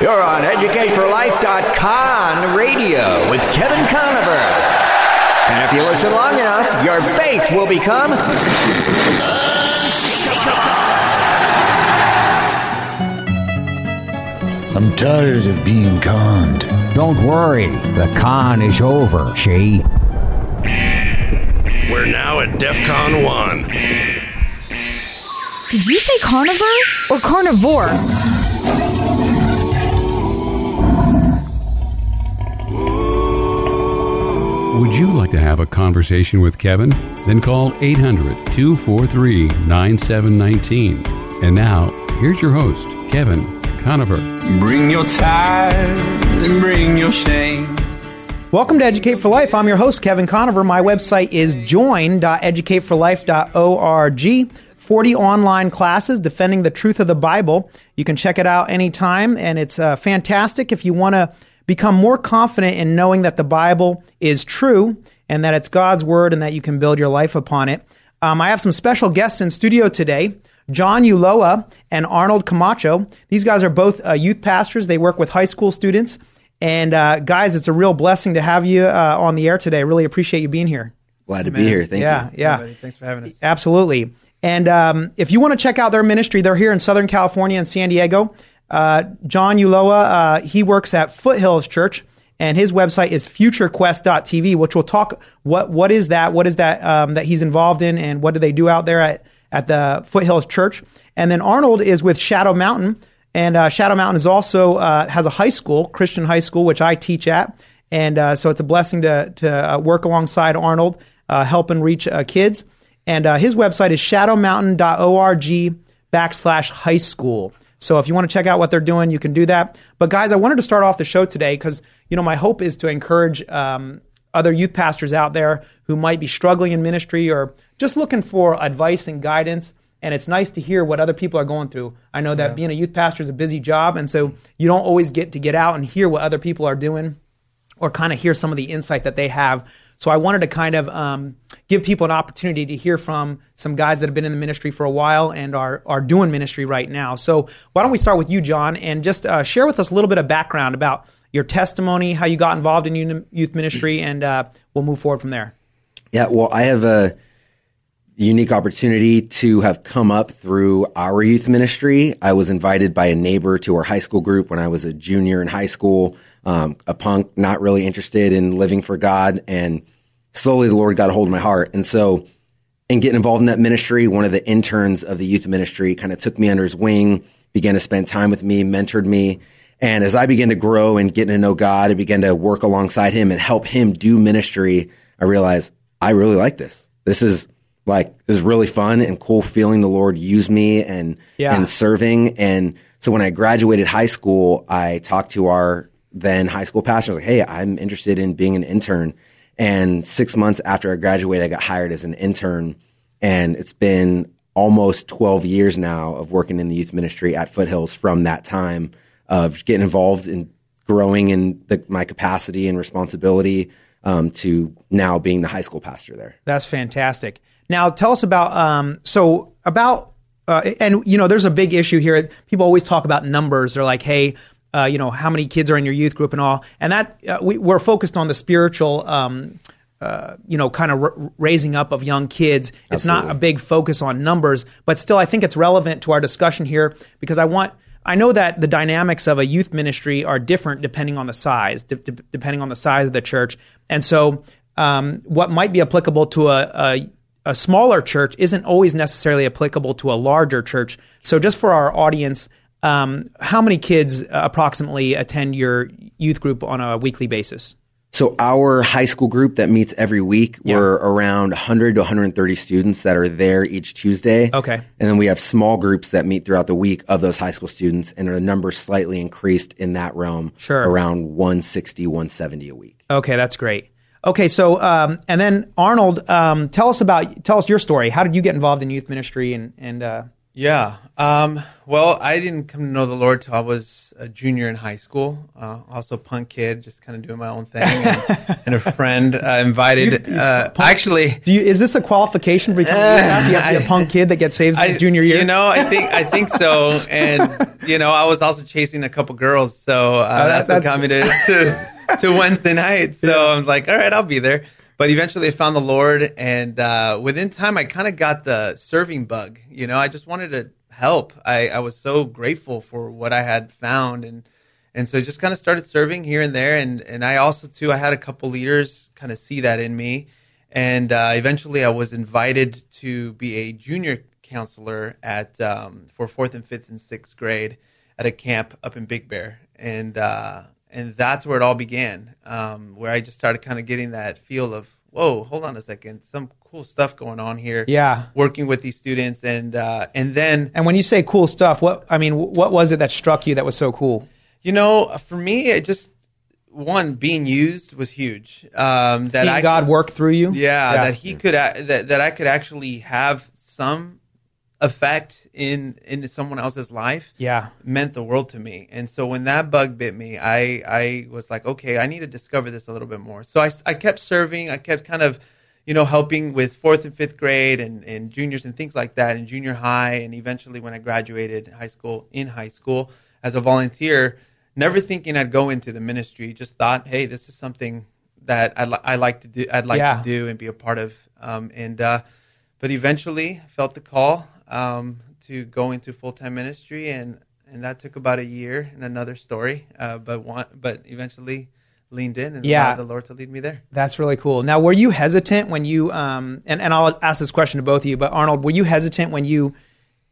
You're on EducateForLife.com radio with Kevin Conover. And if you listen long enough, your faith will become. I'm tired of being conned. Don't worry, the con is over, she. We're now at DEF CON 1. Did you say carnivore or carnivore? You like to have a conversation with Kevin? Then call 800 243 9719. And now, here's your host, Kevin Conover. Bring your tithe and bring your shame. Welcome to Educate for Life. I'm your host, Kevin Conover. My website is join.educateforlife.org. 40 online classes defending the truth of the Bible. You can check it out anytime, and it's uh, fantastic if you want to become more confident in knowing that the Bible is true and that it's God's Word and that you can build your life upon it. Um, I have some special guests in studio today. John Ulloa and Arnold Camacho. These guys are both uh, youth pastors. They work with high school students. And uh, guys, it's a real blessing to have you uh, on the air today. I really appreciate you being here. Glad to be here. Thank yeah, you. Yeah, yeah. Thanks for having us. Absolutely. And um, if you want to check out their ministry, they're here in Southern California and San Diego. Uh, John Ulloa, uh, he works at Foothills Church, and his website is futurequest.tv, which will talk what what is that, what is that um, that he's involved in, and what do they do out there at at the Foothills Church. And then Arnold is with Shadow Mountain, and uh, Shadow Mountain is also uh, has a high school, Christian high school, which I teach at, and uh, so it's a blessing to to work alongside Arnold, helping reach kids. And his website is shadowmountain.org backslash high school. So if you want to check out what they're doing, you can do that. But guys, I wanted to start off the show today because you know my hope is to encourage um, other youth pastors out there who might be struggling in ministry or just looking for advice and guidance. And it's nice to hear what other people are going through. I know that yeah. being a youth pastor is a busy job, and so you don't always get to get out and hear what other people are doing or kind of hear some of the insight that they have. So I wanted to kind of um, give people an opportunity to hear from some guys that have been in the ministry for a while and are are doing ministry right now. So why don't we start with you, John, and just uh, share with us a little bit of background about your testimony, how you got involved in youth ministry, and uh, we'll move forward from there. Yeah, well, I have a unique opportunity to have come up through our youth ministry. I was invited by a neighbor to our high school group when I was a junior in high school um, a punk, not really interested in living for God. And slowly the Lord got a hold of my heart. And so, in getting involved in that ministry, one of the interns of the youth ministry kind of took me under his wing, began to spend time with me, mentored me. And as I began to grow and getting to know God, I began to work alongside him and help him do ministry. I realized I really like this. This is like this is really fun and cool feeling the Lord use me and yeah. and serving. And so when I graduated high school, I talked to our then high school pastor. I was like, hey, I'm interested in being an intern. And six months after I graduated, I got hired as an intern. And it's been almost 12 years now of working in the youth ministry at Foothills from that time of getting involved in growing in the, my capacity and responsibility um, to now being the high school pastor there. That's fantastic. Now, tell us about um, so about uh, and you know, there's a big issue here. People always talk about numbers. They're like, "Hey, uh, you know, how many kids are in your youth group and all. And that uh, we, are focused on the spiritual, um, uh, you know, kind of r- raising up of young kids. It's Absolutely. not a big focus on numbers, but still, I think it's relevant to our discussion here because I want. I know that the dynamics of a youth ministry are different depending on the size, de- de- depending on the size of the church, and so um, what might be applicable to a, a a smaller church isn't always necessarily applicable to a larger church. So, just for our audience, um, how many kids uh, approximately attend your youth group on a weekly basis? So our high school group that meets every week, yeah. we're around 100 to 130 students that are there each Tuesday. Okay. And then we have small groups that meet throughout the week of those high school students, and the number slightly increased in that realm. Sure. Around 160, 170 a week. Okay, that's great. Okay, so um, and then Arnold, um, tell us about tell us your story. How did you get involved in youth ministry and and uh, Yeah. Um, well, I didn't come to know the Lord till I was a junior in high school. Uh, also, punk kid, just kind of doing my own thing. And, and a friend uh, invited. Uh, actually, Do you, is this a qualification for becoming a? You have to be a punk kid that gets saved his junior year. You know, I think I think so. And you know, I was also chasing a couple girls, so uh, that- that's, what got me to, to to Wednesday night. So I'm like, all right, I'll be there. But eventually, I found the Lord, and uh, within time, I kind of got the serving bug. You know, I just wanted to help. I, I was so grateful for what I had found, and and so just kind of started serving here and there. And and I also too, I had a couple leaders kind of see that in me, and uh, eventually, I was invited to be a junior counselor at um, for fourth and fifth and sixth grade at a camp up in Big Bear, and uh, and that's where it all began. Um, where I just started kind of getting that feel of whoa, hold on a second, some cool stuff going on here. Yeah. working with these students, and uh, and then And when you say cool stuff, what I mean, what was it that struck you that was so cool? you know, for me, it just one being used was huge. Um, that Seeing I God could- work through you. Yeah, that he could that that I could actually have some effect in in someone else's life. Yeah. meant the world to me. And so when that bug bit me, I I was like, okay, I need to discover this a little bit more. So I I kept serving. I kept kind of you know helping with fourth and fifth grade and and juniors and things like that in junior high and eventually when I graduated high school in high school as a volunteer. Never thinking I'd go into the ministry, just thought, hey, this is something that I, li- I like to do. I'd like Yeah. to do and be a part of. Um, and uh, but eventually, felt the call um, to go into full time ministry, and and that took about a year and another story. Uh, but one, but eventually leaned in and Yeah. allowed the Lord to lead me there. That's really cool. Now, were you hesitant when you um and, and I'll ask this question to both of you, but Arnold, were you hesitant when you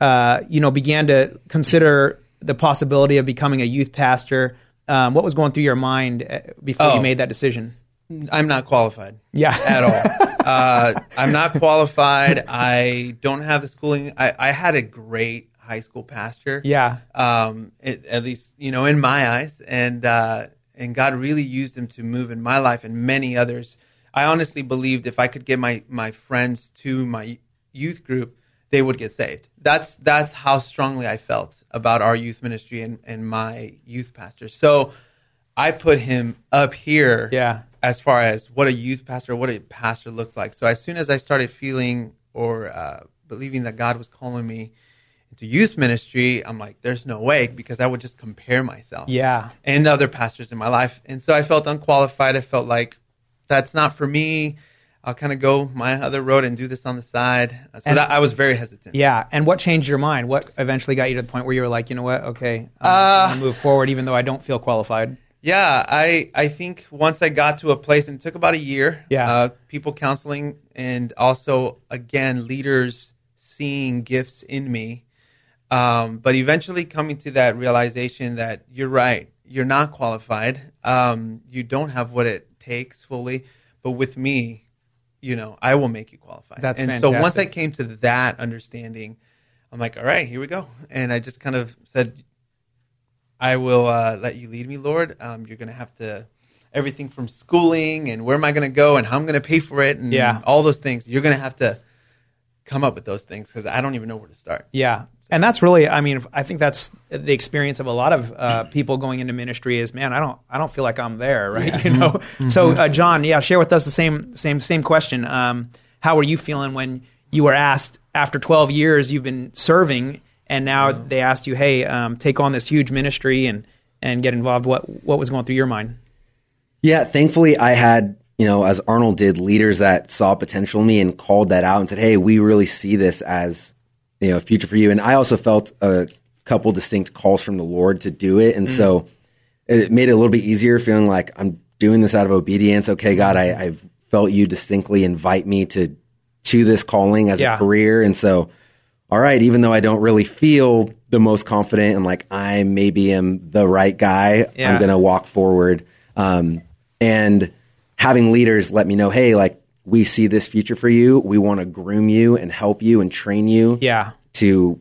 uh you know began to consider the possibility of becoming a youth pastor? Um, what was going through your mind uh, before you Oh. made that decision? I'm not qualified. Yeah. at all. uh, I'm not qualified. I don't have the schooling. I, I had a great high school pastor. Yeah. Um, it, at least you know in my eyes, and uh, and God really used him to move in my life and many others. I honestly believed if I could get my my friends to my youth group, they would get saved. That's that's how strongly I felt about our youth ministry and, and my youth pastor. So I put him up here Yeah. As far as what a youth pastor, what a pastor looks like. So as soon as I started feeling or uh, believing that God was calling me into youth ministry, I'm like, there's no way because I would just compare myself Yeah. and other pastors in my life. And so I felt unqualified. I felt like that's not for me. I'll kind of go my other road and do this on the side. So And- that, I was very hesitant. Yeah. And what changed your mind? What eventually got you to the point where you were like, you know what? Okay, I'm Uh, gonna move forward, even though I don't feel qualified. Yeah, I I think once I got to a place, and it took about a year. Yeah. uh, people counseling, and also again leaders seeing gifts in me, um, but eventually coming to that realization that you're right, you're not qualified, um, you don't have what it takes fully, but with me, you know, I will make you qualified. That's and so once I came to that understanding, I'm like, all right, here we go, and I just kind of said, I will uh, let you lead me, Lord. Um, you're going to have to everything from schooling and where am I going to go and how I'm going to pay for it and Yeah. all those things. You're going to have to come up with those things because I don't even know where to start. Yeah. And that's really, I mean, I think that's the experience of a lot of uh, people going into ministry is, man, I don't, I don't feel like I'm there, right? You know. So, uh, John, yeah, share with us the same, same, same question. Um, how were you feeling when you were asked after 12 years you've been serving, and now they asked you, hey, um, take on this huge ministry and and get involved? What what was going through your mind? Yeah, thankfully I had, you know, as Arnold did, leaders that saw potential in me and called that out and said, "Hey, we really see this as, you know, a future for you." And I also felt a couple distinct calls from the Lord to do it, and so it made it a little bit easier, feeling like I'm doing this out of obedience. Okay, God, I, I've felt you distinctly invite me to to this calling as Yeah. a career, and so all right, even though I don't really feel the most confident and like I maybe am the right guy, Yeah. I'm going to walk forward. Um, and having leaders let me know, hey, like we see this future for you. We want to groom you and help you and train you Yeah. to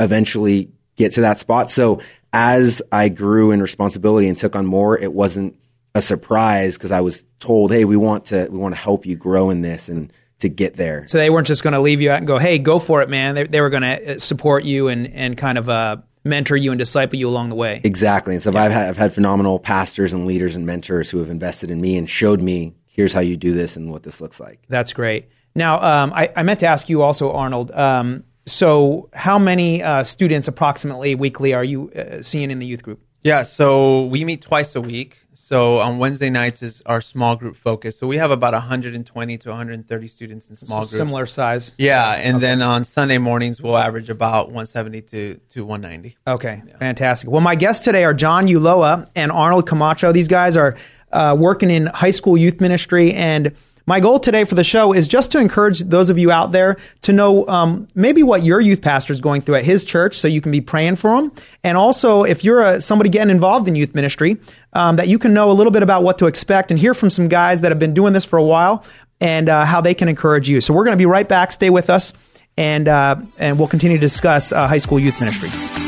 eventually get to that spot. So as I grew in responsibility and took on more, it wasn't a surprise because I was told, "Hey, we want to we want to help you grow in this and to get there. So they weren't just going to leave you out and go, "Hey, go for it, man." They, they were going to support you and and kind of uh, mentor you and disciple you along the way. Exactly. And so I've, had, I've had phenomenal pastors and leaders and mentors who have invested in me and showed me here's how you do this and what this looks like. That's great. Now, um, I, I, meant to ask you also, Arnold. Um, so, how many uh, students approximately weekly are you uh, seeing in the youth group? Yeah, so we meet twice a week. So on Wednesday nights is our small group focus. So we have about 120 to 130 students in small so groups. Similar size. Yeah, and okay. then on Sunday mornings we'll average about 170 to, to 190. Okay, yeah. fantastic. Well, my guests today are John Ulloa and Arnold Camacho. These guys are uh, working in high school youth ministry and my goal today for the show is just to encourage those of you out there to know um, maybe what your youth pastor is going through at his church so you can be praying for him. And also, if you're a, somebody getting involved in youth ministry, um, that you can know a little bit about what to expect and hear from some guys that have been doing this for a while and uh, how they can encourage you. So we're going to be right back. Stay with us, and, uh, and we'll continue to discuss uh, high school youth ministry.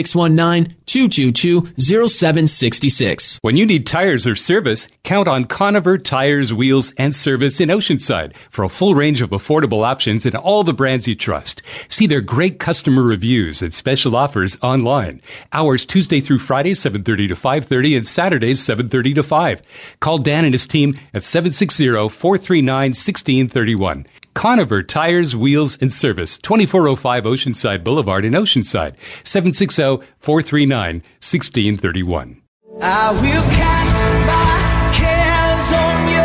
619 222 0766. When you need tires or service, count on Conover Tires, Wheels, and Service in Oceanside for a full range of affordable options in all the brands you trust. See their great customer reviews and special offers online. Hours Tuesday through Friday, 7.30 to 5.30 and Saturdays, 7.30 to 5. Call Dan and his team at 760-439-1631. Conover Tires, Wheels, and Service, 2405 Oceanside Boulevard in Oceanside, 760 439 1631. I will cast my cares on you.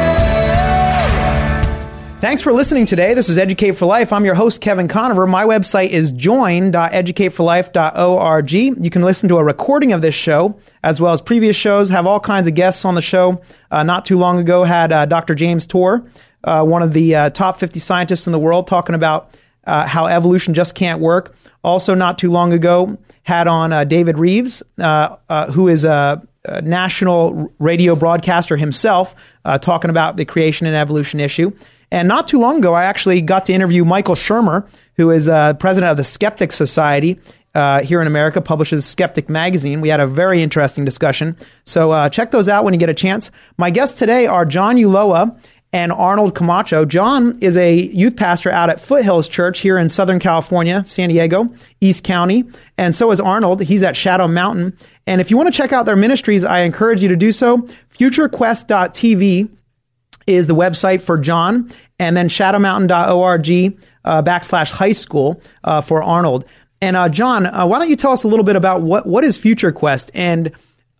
Thanks for listening today. This is Educate for Life. I'm your host, Kevin Conover. My website is join.educateforlife.org. You can listen to a recording of this show as well as previous shows, have all kinds of guests on the show. Uh, not too long ago, had uh, Dr. James Tour uh, one of the uh, top 50 scientists in the world, talking about uh, how evolution just can't work. Also, not too long ago, had on uh, David Rives, uh, who is a, a, national radio broadcaster himself, talking about the creation and evolution issue. And not too long ago, I actually got to interview Michael Shermer, who is president of the Skeptic Society. Uh, here in America, publishes Skeptic Magazine. We had a very interesting discussion. So uh, check those out when you get a chance. My guests today are John Ulloa and Arnold Camacho. John is a youth pastor out at Foothills Church here in Southern California, San Diego, East County. And so is Arnold. He's at Shadow Mountain. And if you want to check out their ministries, I encourage you to do so. FutureQuest.tv is the website for John, and then shadowmountain.org uh, backslash high school uh, for Arnold. And uh, John, uh, why don't you tell us a little bit about what, what is Future Quest and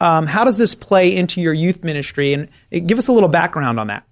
um, how does this play into your youth ministry? And uh, give us a little background on that.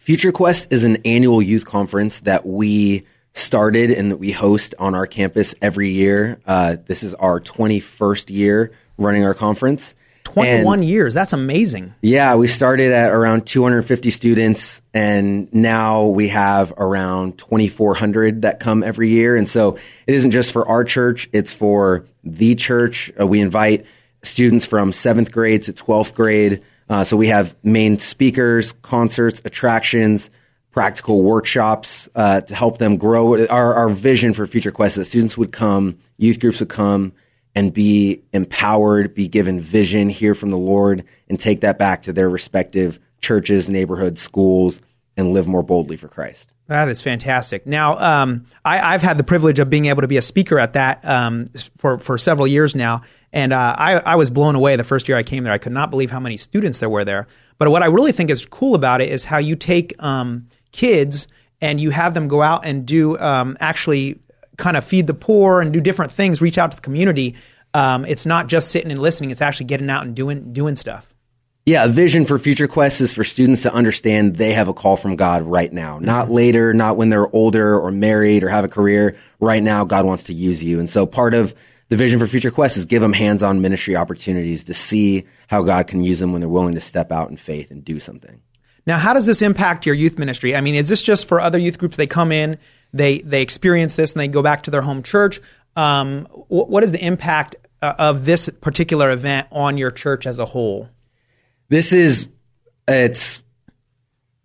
Future Quest is an annual youth conference that we started and that we host on our campus every year. Uh, this is our 21st year running our conference. 21 and years. That's amazing. Yeah, we started at around 250 students and now we have around 2,400 that come every year. And so it isn't just for our church, it's for the church. Uh, we invite students from seventh grade to 12th grade. Uh, so we have main speakers, concerts, attractions, practical workshops uh, to help them grow. Our, our vision for Future Quest is that students would come, youth groups would come, and be empowered, be given vision, hear from the Lord, and take that back to their respective churches, neighborhoods, schools, and live more boldly for Christ. That is fantastic. Now, um, I, have had the privilege of being able to be a speaker at that um, for for several years now, and uh, I, I was blown away the first year I came there. I could not believe how many students there were there. But what I really think is cool about it is how you take um, kids and you have them go out and do um, actually kind of feed the poor and do different things, reach out to the community. Um, it's not just sitting and listening; it's actually getting out and doing doing stuff. Yeah, a vision for Future Quest is for students to understand they have a call from God right now, not mm-hmm. later, not when they're older or married or have a career. Right now, God wants to use you. And so part of the vision for Future Quest is give them hands-on ministry opportunities to see how God can use them when they're willing to step out in faith and do something. Now, how does this impact your youth ministry? I mean, is this just for other youth groups? They come in, they they experience this, and they go back to their home church. Um, what is the impact uh, of this particular event on your church as a whole? This is it's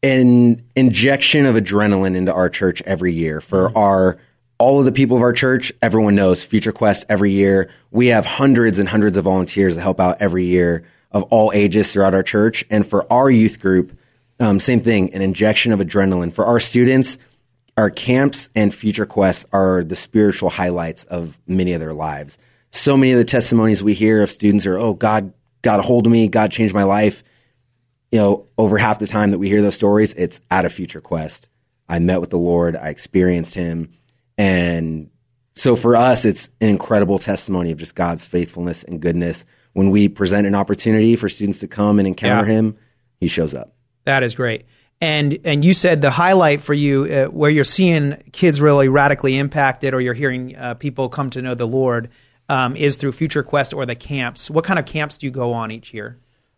an injection of adrenaline into our church every year for our all of the people of our church. Everyone knows Future Quest every year. We have hundreds and hundreds of volunteers that help out every year of all ages throughout our church. And for our youth group, um, same thing, an injection of adrenaline. For our students, our camps and Future Quest are the spiritual highlights of many of their lives. So many of the testimonies we hear of students are, oh, God got a hold of me, God changed my life. You know, over half the time that we hear those stories, it's at a future quest. I met with the Lord, I experienced him. And so for us, it's an incredible testimony of just God's faithfulness and goodness. When we present an opportunity for students to come and encounter yeah. him, he shows up. That is great. And and you said the highlight for you, uh, where you're seeing kids really radically impacted, or you're hearing uh, people come to know the Lord, um, is through Future Quest or the camps. What kind of camps do you go on each year?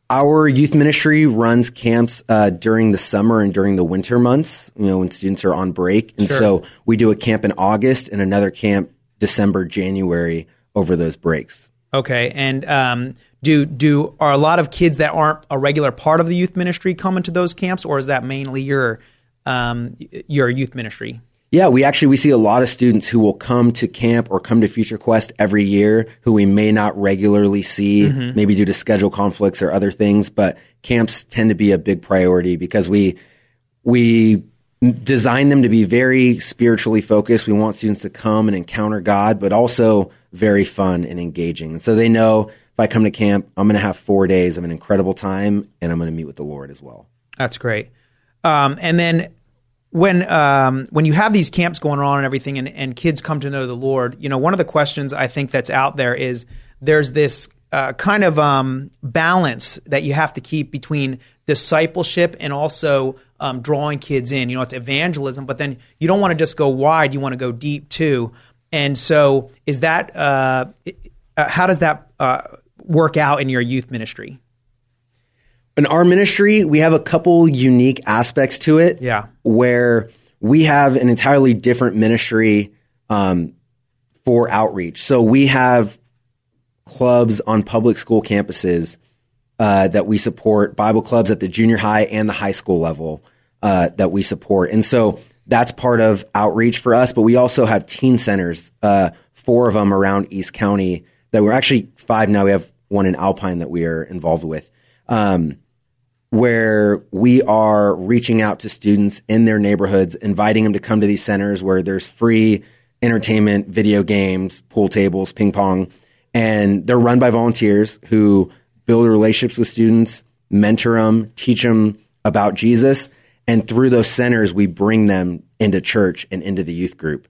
Our youth ministry runs camps uh, during the summer and during the winter months, you know, when students are on break. And sure. so we do a camp in August and another camp December, January over those breaks. Okay. And um, do do are a lot of kids that aren't a regular part of the youth ministry coming to those camps, or is that mainly your um, your youth ministry? Yeah, we actually we see a lot of students who will come to camp or come to Future Quest every year who we may not regularly see, mm-hmm. maybe due to schedule conflicts or other things, but camps tend to be a big priority because we we design them to be very spiritually focused. We want students to come and encounter God, but also very fun and engaging. And so they know if I come to camp, I'm going to have 4 days of an incredible time and I'm going to meet with the Lord as well. That's great. Um, and then when um, when you have these camps going on and everything, and, and kids come to know the Lord, you know, one of the questions I think that's out there is there's this uh, kind of um, balance that you have to keep between discipleship and also um, drawing kids in. You know, it's evangelism, but then you don't want to just go wide; you want to go deep too. And so, is that uh, uh, how does that uh, work out in your youth ministry? In our ministry, we have a couple unique aspects to it. Yeah. Where we have an entirely different ministry um, for outreach. So we have clubs on public school campuses uh, that we support, Bible clubs at the junior high and the high school level uh, that we support. And so that's part of outreach for us. But we also have teen centers, uh, four of them around East County that we're actually five now. We have one in Alpine that we are involved with. Um, where we are reaching out to students in their neighborhoods, inviting them to come to these centers where there's free entertainment, video games, pool tables, ping pong, and they're run by volunteers who build relationships with students, mentor them, teach them about Jesus, and through those centers we bring them into church and into the youth group.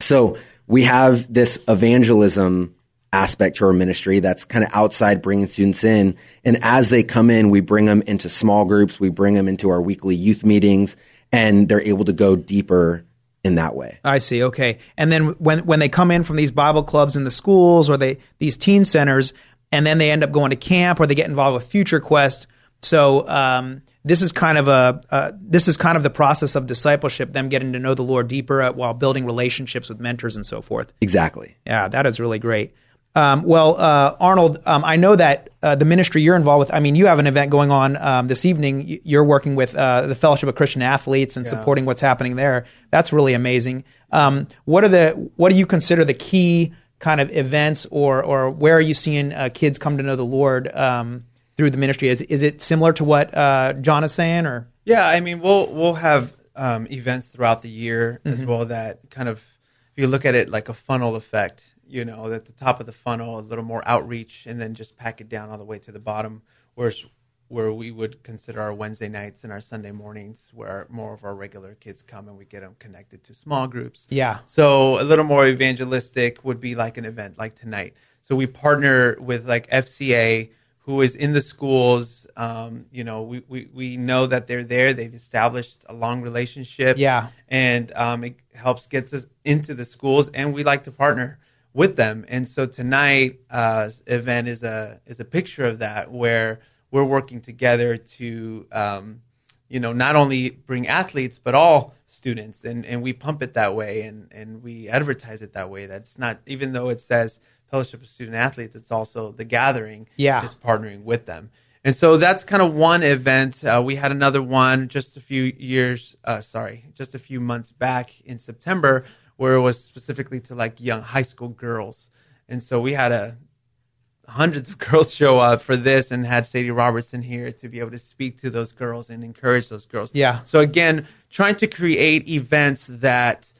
So we have this evangelism aspect to our ministry that's kind of outside bringing students in. And as they come in, we bring them into small groups, we bring them into our weekly youth meetings, and they're able to go deeper in that way. I see. Okay. And then when when they come in from these Bible clubs in the schools or they these teen centers, and then they end up going to camp or they get involved with Future Quest. So um, this is kind of a uh, this is kind of the process of discipleship, them getting to know the Lord deeper while building relationships with mentors and so forth. Exactly. Yeah, that is really great. Um, well, uh, Arnold, um, I know that uh, the ministry you're involved with. I mean, you have an event going on um, this evening. You're working with uh, the Fellowship of Christian Athletes and Yeah. supporting what's happening there. That's really amazing. Um, what are the what do you consider the key kind of events, or or where are you seeing uh, kids come to know the Lord um, through the ministry? Is is it similar to what uh, John is saying, or Yeah, I mean, we'll we'll have um, events throughout the year as Mhm. well that kind of, if you look at it like a funnel effect, you know, at the top of the funnel, a little more outreach, and then just pack it down all the way to the bottom, whereas where we would consider our Wednesday nights and our Sunday mornings, where more of our regular kids come and we get them connected to small groups. Yeah. So a little more evangelistic would be like an event like tonight. So we partner with like FCA, who is in the schools. Um, you know, we, we, we know that they're there. They've established a long relationship. Yeah. And um, it helps gets us into the schools, and we like to partner with them. And so tonight uh, event is a is a picture of that, where we're working together to um, you know not only bring athletes but all students and, and we pump it that way and, and we advertise it that way that's not even though it says fellowship of student athletes it's also the gathering Yeah. is partnering with them and so that's kind of one event uh, we had another one just a few years uh, sorry just a few months back in september where it was specifically to like young high school girls and so we had a hundreds of girls show up for this and had Sadie Robertson here to be able to speak to those girls and encourage those girls. Yeah. So again, trying to create events that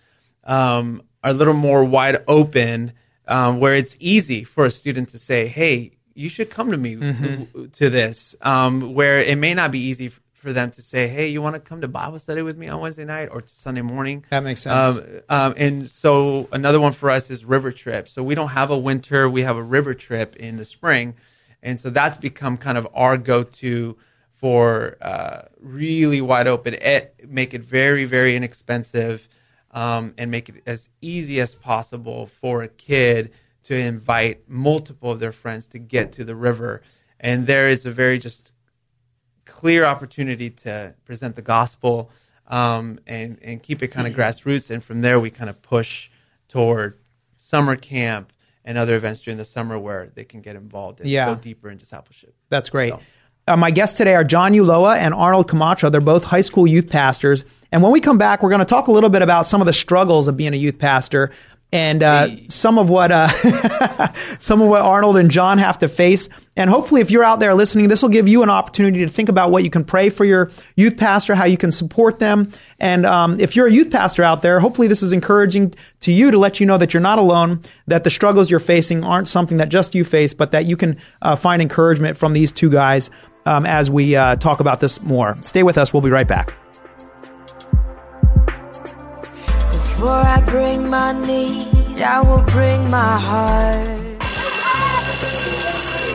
um, are a little more wide open, um, where it's easy for a student to say, "Hey, you should come to me Mhm. to this." Um, where it may not be easy for them to say, "Hey, you want to come to Bible study with me on Wednesday night or Sunday morning?" That makes sense. Um, um, and so another one for us is river trip. So we don't have a winter; we have a river trip in the spring, and so that's become kind of our go-to for uh, really wide open. It, make it very, very inexpensive, um, and make it as easy as possible for a kid to invite multiple of their friends to get to the river. And there is a very just clear opportunity to present the gospel um, and and keep it kind of grassroots. And from there, we kind of push toward summer camp and other events during the summer where they can get involved and Yeah. go deeper in discipleship. That's great. Uh, my guests today are John Ulloa and Arnold Camacho. They're both high school youth pastors. And when we come back, we're going to talk a little bit about some of the struggles of being a youth pastor and uh, some of what uh, some of what Arnold and John have to face. And hopefully, if you're out there listening, this will give you an opportunity to think about what you can pray for your youth pastor, how you can support them. And um, if you're a youth pastor out there, hopefully, this is encouraging to you to let you know that you're not alone, that the struggles you're facing aren't something that just you face, but that you can uh, find encouragement from these two guys um, as we uh, talk about this more. Stay with us. We'll be right back. Before I bring my need, I will bring my heart.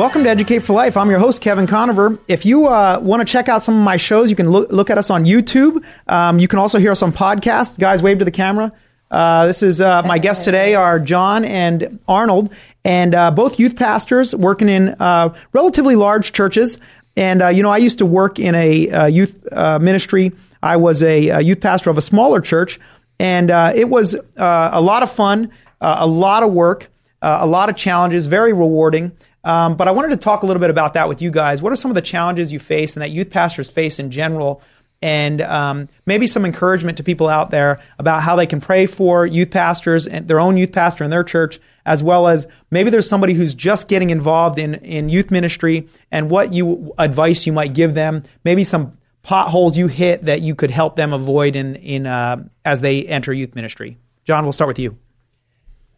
Welcome to Educate for Life. I'm your host, Kevin Conover. If you uh, want to check out some of my shows, you can look, look at us on YouTube. Um, you can also hear us on podcast. Guys, wave to the camera. Uh, this is uh, my guests today are John and Arnold, and uh, both youth pastors working in uh, relatively large churches. And uh, you know, I used to work in a uh, youth uh, ministry. I was a, a youth pastor of a smaller church, and uh, it was uh, a lot of fun, uh, a lot of work, uh, a lot of challenges, very rewarding. Um, but I wanted to talk a little bit about that with you guys. What are some of the challenges you face and that youth pastors face in general? And um, maybe some encouragement to people out there about how they can pray for youth pastors and their own youth pastor in their church, as well as maybe there's somebody who's just getting involved in, in youth ministry and what you advice you might give them. Maybe some potholes you hit that you could help them avoid in in uh, as they enter youth ministry. John, we'll start with you.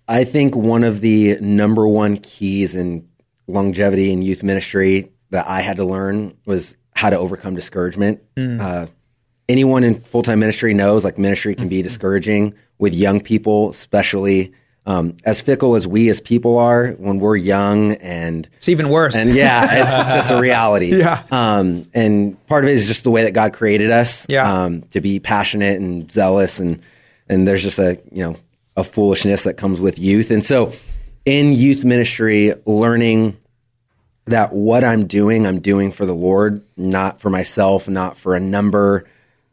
I think one of the number one keys in longevity in youth ministry that I had to learn was how to overcome discouragement. Mm. Uh, anyone in full time ministry knows like ministry can be discouraging with young people, especially. Um, as fickle as we as people are when we're young and it's even worse. And yeah, it's just a reality. Yeah. Um, and part of it is just the way that God created us. Yeah. Um, to be passionate and zealous and and there's just a you know a foolishness that comes with youth. And so in youth ministry, learning that what I'm doing, I'm doing for the Lord, not for myself, not for a number,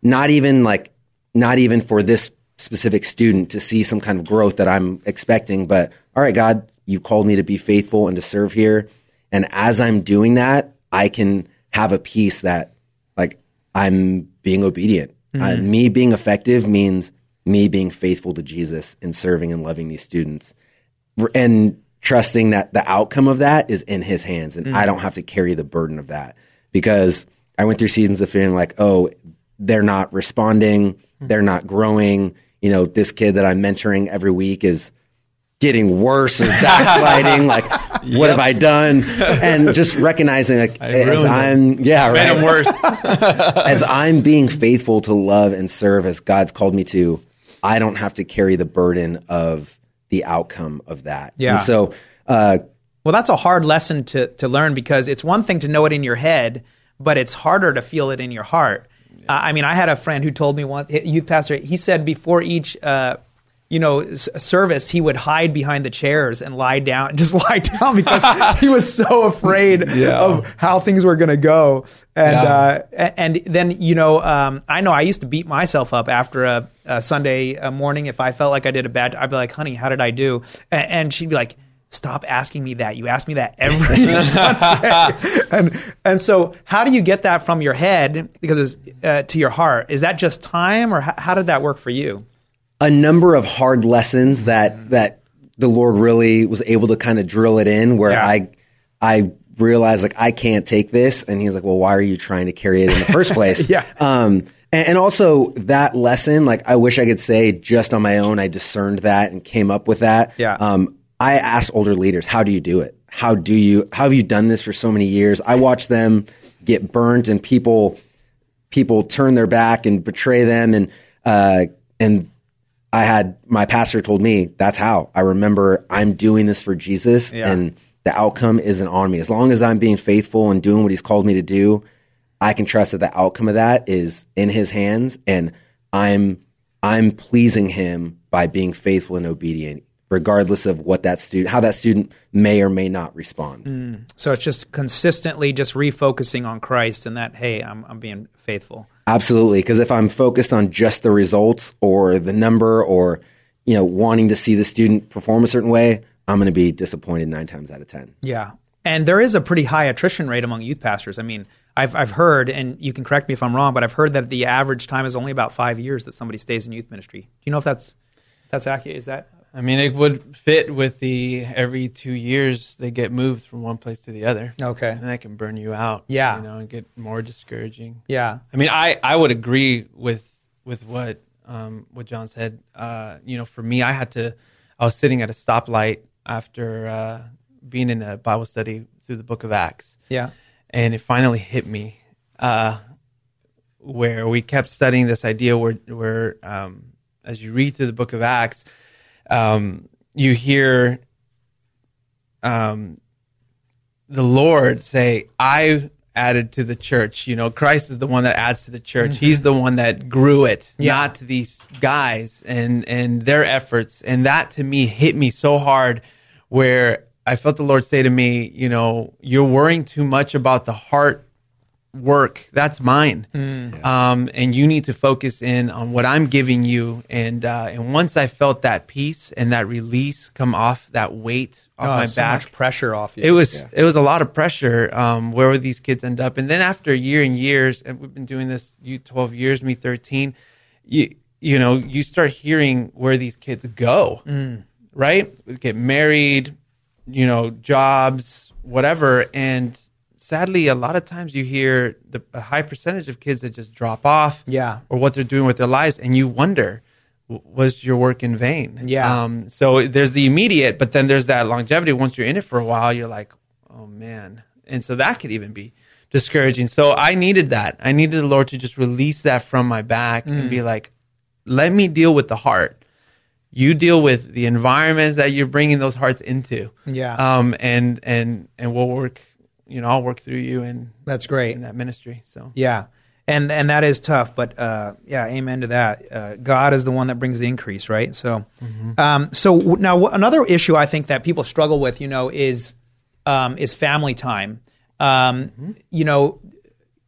not even like not even for this specific student to see some kind of growth that I'm expecting, but all right, God, you called me to be faithful and to serve here. And as I'm doing that, I can have a peace that like I'm being obedient. Uh, Mhm. me being effective means me being faithful to Jesus and serving and loving these students and trusting that the outcome of that is in his hands and I Mhm. don't have to carry the burden of that because I went through seasons of feeling like, oh, they're not responding, they're not growing. You know, this kid that I'm mentoring every week is getting worse or backsliding. like, what have I done? And just recognizing, like, as I'm, yeah, Made right. him worse. as I'm being faithful to love and serve as God's called me to, I don't have to carry the burden of the outcome of that. Yeah. And so, uh, Well, that's a hard lesson to to learn because it's one thing to know it in your head, but it's harder to feel it in your heart. Uh, I mean, I had a friend who told me once, youth pastor, he said before each, uh, you know, service, he would hide behind the chairs and lie down, just lie down because he was so afraid Yeah. of how things were going to go. And Yeah. uh, and then you know, um, I know I used to beat myself up after a, a Sunday uh, morning if I felt like I did a bad. I'd be like, "Honey, how did I do?" And, and she'd be like. Stop asking me that. You ask me that every Sunday. And and so, how do you get that from your head because it's uh, to your heart? Is that just time, or how, how did that work for you? A number of hard lessons that that the Lord really was able to kind of drill it in where I I realized like I can't take this. And he's like well why are you trying to carry it in the first place? Yeah. um and, and also that lesson like I wish I could say just on my own I discerned that and came up with that. Yeah. um I asked older leaders how do you do it? How do you how have you done this for so many years? I watched them get burnt and people people turn their back and betray them and uh and I had my pastor told me that's how I remember I'm doing this for Jesus Yeah. and the outcome isn't on me. As long as I'm being faithful and doing what he's called me to do, I can trust that the outcome of that is in his hands and I'm I'm pleasing him by being faithful and obedient regardless of what that student how that student may or may not respond. Mm. So it's just consistently just refocusing on Christ and that. Hey, I'm I'm being faithful. Absolutely, because if I'm focused on just the results or the number or you know wanting to see the student perform a certain way, I'm going to be disappointed nine times out of ten. Yeah. And there is a pretty high attrition rate among youth pastors. I mean, I've, I've heard, and you can correct me if I'm wrong, but I've heard that the average time is only about five years that somebody stays in youth ministry. Do you know if that's that's accurate? Is that? I mean, it would fit with the every two years they get moved from one place to the other. Okay. And that can burn you out. Yeah. You know, and get more discouraging. Yeah. I mean, I, I would agree with with what um, what John said. Uh, you know, for me, I had to. I was sitting at a stoplight after uh, being in a Bible study through the Book of Acts. Yeah. And it finally hit me, uh, where we kept studying this idea where where um, as you read through the Book of Acts, um, you hear um, the Lord say, "I." added to the church you know christ is the one that adds to the church Mm-hmm. he's the one that grew it Yeah. not these guys and and their efforts and that to me hit me so hard where i felt the lord say to me you know you're worrying too much about the heart work that's mine Mm. um, and you need to focus in on what i'm giving you and uh, and once i felt that peace and that release come off that weight off Oh, my so back much pressure off you. it was Yeah. it was a lot of pressure. Um, where would these kids end up? And then after a year and years, and we've been doing this, you twelve years, me thirteen. You you know you start hearing where these kids go, Mm. right? Get married, you know, jobs, whatever, and sadly, a lot of times you hear the a high percentage of kids that just drop off, Yeah. or what they're doing with their lives, and you wonder. Was your work in vain? Yeah. Um, so there's the immediate, but then there's that longevity. Once you're in it for a while, you're like, oh man. And so that could even be discouraging. So I needed that. I needed the Lord to just release that from my back Mm. and be like, let me deal with the heart. You deal with the environments that you're bringing those hearts into. Yeah. Um, and, and, and we'll work, you know, I'll work through you and That's great. in that ministry. So Yeah. And and that is tough, but uh, yeah, amen to that. Uh, God is the one that brings the increase, right? So, Mm-hmm. um, so now w- another issue I think that people struggle with, you know, is um, is family time. Um, Mm-hmm. You know,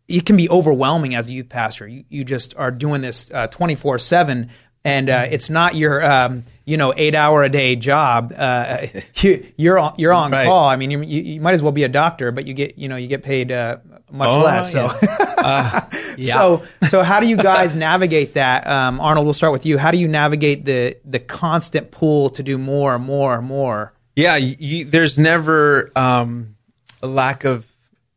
it can be overwhelming as a youth pastor. You, you just are doing this twenty four seven, and uh, Mm-hmm. it's not your um, you know eight hour a day job. Uh, you, you're on you're on Right. call. I mean, you, you, you might as well be a doctor, but you get you know you get paid uh, much Oh, less. So. yeah. yeah. So, so how do you guys navigate that? Um, Arnold, we'll start with you. How do you navigate the the constant pull to do more, more, more? Yeah, you, there's never um, a lack of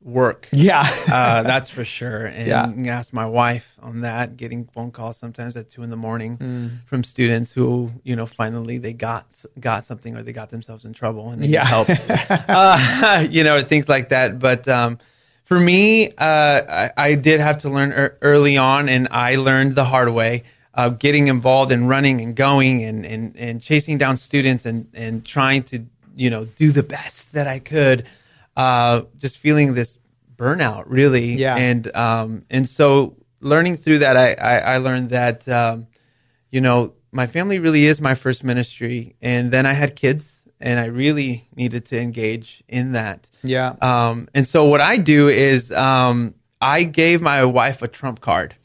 work. Yeah. uh, that's for sure. And Yeah. you can ask my wife on that. Getting phone calls sometimes at two in the morning Mm. from students who, you know, finally they got got something or they got themselves in trouble and they Yeah. need help. uh, you know, things like that. But um, for me, uh, I, I did have to learn ear early on, and I learned the hard way. Getting involved and running and going and, and, and chasing down students and, and trying to you know do the best that I could, uh, just feeling this burnout really. Yeah. And um, and so learning through that, I I, I learned that um, you know my family really is my first ministry, and then I had kids, and I really needed to engage in that. Yeah. Um, and so what I do is um, I gave my wife a trump card,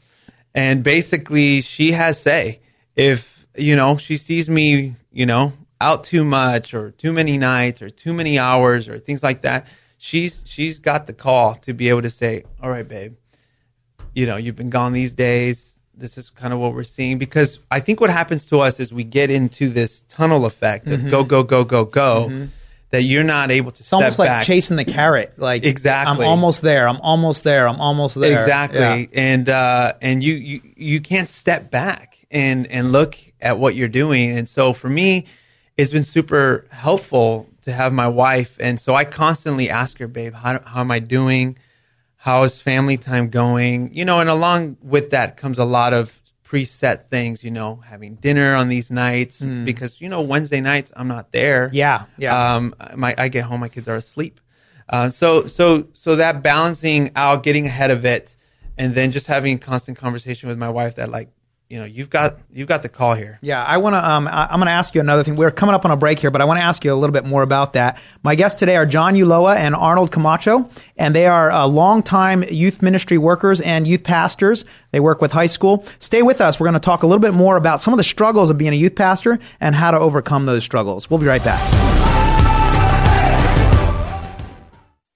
and basically she has say if you know she sees me, you know, out too much or too many nights or too many hours or things like that. She's she's got the call to be able to say, "All right, babe, you know, you've been gone these days. This is kind of what we're seeing." Because I think what happens to us is we get into this tunnel effect of Mhm. go, go, go, go, go, Mhm. that you're not able to It's almost like back. chasing the carrot. Like Exactly. I'm almost there. I'm almost there. I'm almost there. Exactly. Yeah. And uh, and you, you you can't step back and and look at what you're doing. And so for me, it's been super helpful to have my wife. And so I constantly ask her, babe, how how am I doing? How is family time going? You know, and along with that comes a lot of preset things, you know, having dinner on these nights Mm. because you know Wednesday nights I'm not there. Yeah, yeah. Um, my I get home, my kids are asleep. Uh, so so so that balancing out, getting ahead of it, and then just having a constant conversation with my wife that like, you know, you've got you've got the call here. Yeah, I want to. Um, I- I'm going to ask you another thing. We're coming up on a break here, but I want to ask you a little bit more about that. My guests today are John Ulloa and Arnold Camacho, and they are uh, longtime youth ministry workers and youth pastors. They work with high school. Stay with us. We're going to talk a little bit more about some of the struggles of being a youth pastor and how to overcome those struggles. We'll be right back.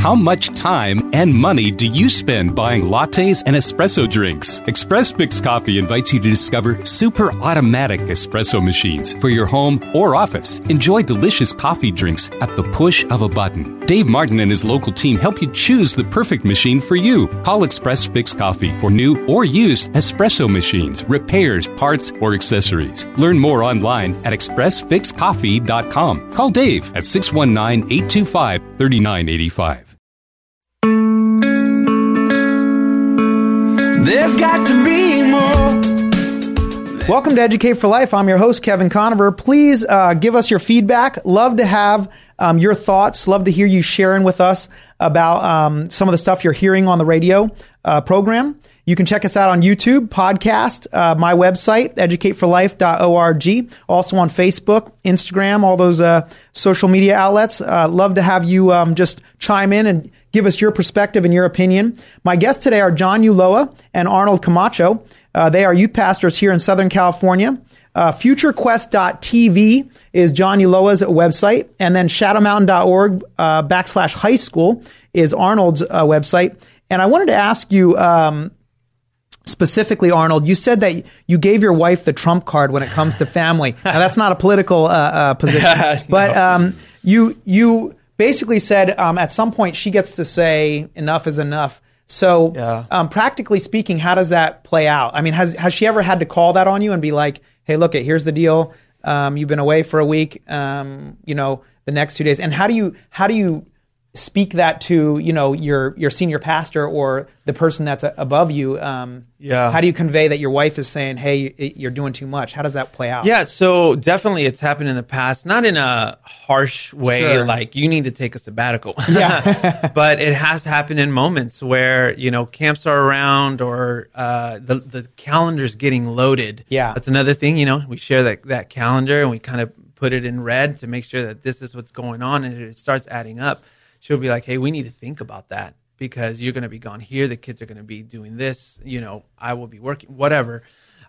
How much time and money do you spend buying lattes and espresso drinks? Express Fix Coffee invites you to discover super automatic espresso machines for your home or office. Enjoy delicious coffee drinks at the push of a button. Dave Martin and his local team help you choose the perfect machine for you. Call Express Fix Coffee for new or used espresso machines, repairs, parts, or accessories. Learn more online at expressfixcoffee.com. Call Dave at 619 825 3985. There's got to be more. Welcome to Educate for Life. I'm your host, Kevin Conover. Please uh, give us your feedback. Love to have um, your thoughts. Love to hear you sharing with us about um, some of the stuff you're hearing on the radio uh, program. You can check us out on YouTube, podcast, uh, my website, educateforlife.org. Also on Facebook, Instagram, all those uh, social media outlets. Uh, love to have you um, just chime in and give us your perspective and your opinion. My guests today are John Ulloa and Arnold Camacho. Uh, they are youth pastors here in Southern California. Uh, FutureQuest.tv is John Ulloa's website, and then ShadowMountain.org uh, backslash high school is Arnold's uh, website. And I wanted to ask you um, specifically, Arnold. You said that you gave your wife the trump card when it comes to family. now that's not a political uh, uh, position, but um, you you basically said um, at some point she gets to say enough is enough. So, Yeah. um, practically speaking, how does that play out? I mean, has has she ever had to call that on you and be like, "Hey, look, it here's the deal. Um, you've been away for a week. Um, you know, the next two days." And how do you how do you speak that to you know your your senior pastor or the person that's above you? Um, Yeah. How do you convey that your wife is saying, "Hey, you're doing too much"? How does that play out? Yeah, so definitely it's happened in the past, not in a harsh way, Sure. like you need to take a sabbatical. Yeah. but it has happened in moments where, you know, camps are around or uh, the, the calendar's getting loaded. Yeah. That's another thing, you know, we share that, that calendar and we kind of put it in red to make sure that this is what's going on and it starts adding up. She'll be like, hey, we need to think about that because you're going to be gone here. The kids are going to be doing this. You know, I will be working, whatever.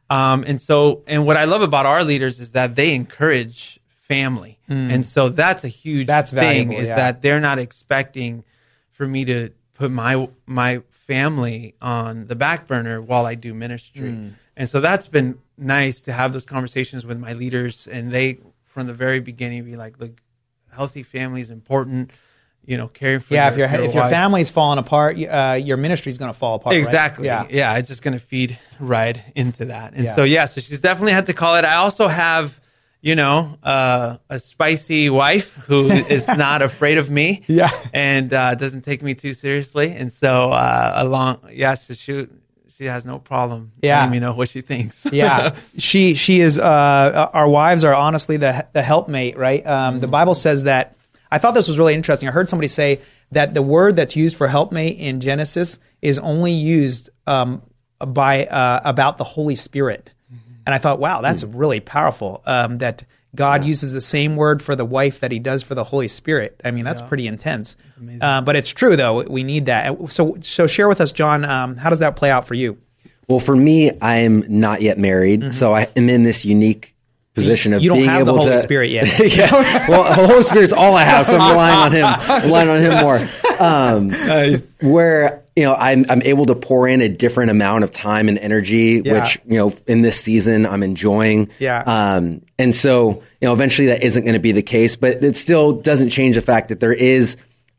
Um, and so, and what I love about our leaders is that they encourage family. Mm. And so that's a huge That's thing valuable, is yeah. that they're not expecting for me to put my my family on the back burner while I do ministry. Mm. And so that's been nice to have those conversations with my leaders and they from the very beginning be like, look, healthy family is important. You know, caring for yeah, your, if your if your wife. family's falling apart, uh, your ministry's going to fall apart. right? Exactly. Yeah. Yeah. It's just going to feed right into that. And Yeah. so, yeah, so she's definitely had to call it. I also have, you know, uh, a spicy wife who is not afraid of me. Yeah. And uh, doesn't take me too seriously. And so, uh, along, yeah, so she, she has no problem Yeah. letting me know what she thinks. yeah, she she is. Uh, our wives are honestly the the helpmate, right? Um, The Bible says that. I thought this was really interesting. I heard somebody say that the word that's used for helpmate in Genesis is only used um, by uh, about the Holy Spirit, and I thought, wow, that's really powerful. Um, that God uses the same word for the wife that He does for the Holy Spirit. I mean, that's Yeah. pretty intense. Uh, but it's true, though. We need that. So, so share with us, John. Um, how does that play out for you? Well, for me, I am not yet married, so I am in this unique position of. You don't being have the able Holy to. Spirit yet. yeah. Well, the Holy Spirit's all I have, so I'm relying on Him. I'm relying on Him more. Um, Where you know I'm I'm able to pour in a different amount of time and energy, Yeah. which you know in this season I'm enjoying. Yeah. Um, and so you know eventually that isn't going to be the case, but it still doesn't change the fact that there is.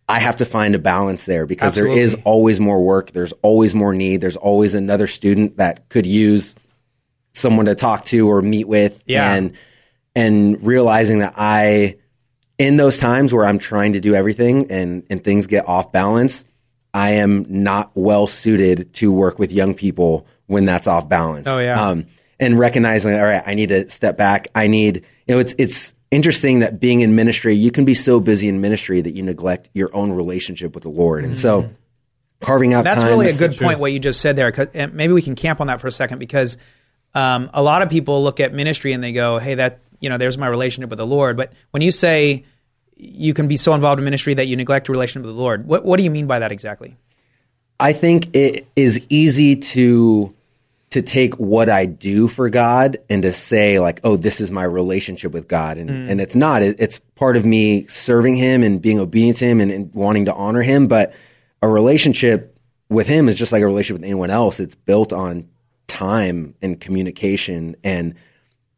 I have to find a balance there because there is always more work. There's always more need. There's always another student that could use someone to talk to or meet with. Yeah. And and realizing that I in those times where I'm trying to do everything and, and things get off balance, I am not well suited to work with young people when that's off balance. Oh, yeah. Um, and recognizing, all right, I need to step back. I need, you know, it's, it's interesting that being in ministry, you can be so busy in ministry that you neglect your own relationship with the Lord. And so carving out Mm-hmm. That's time. really a good point. What you just said there, 'cause- and maybe we can camp on that for a second because um, a lot of people look at ministry and they go, "Hey, that you know, there's my relationship with the Lord." But when you say you can be so involved in ministry that you neglect your relationship with the Lord, what what do you mean by that exactly? I think it is easy to to take what I do for God and to say like, oh, this is my relationship with God, and Mm. and it's not. It, it's part of me serving Him and being obedient to Him and, and wanting to honor Him. But a relationship with Him is just like a relationship with anyone else. It's built on time and communication, and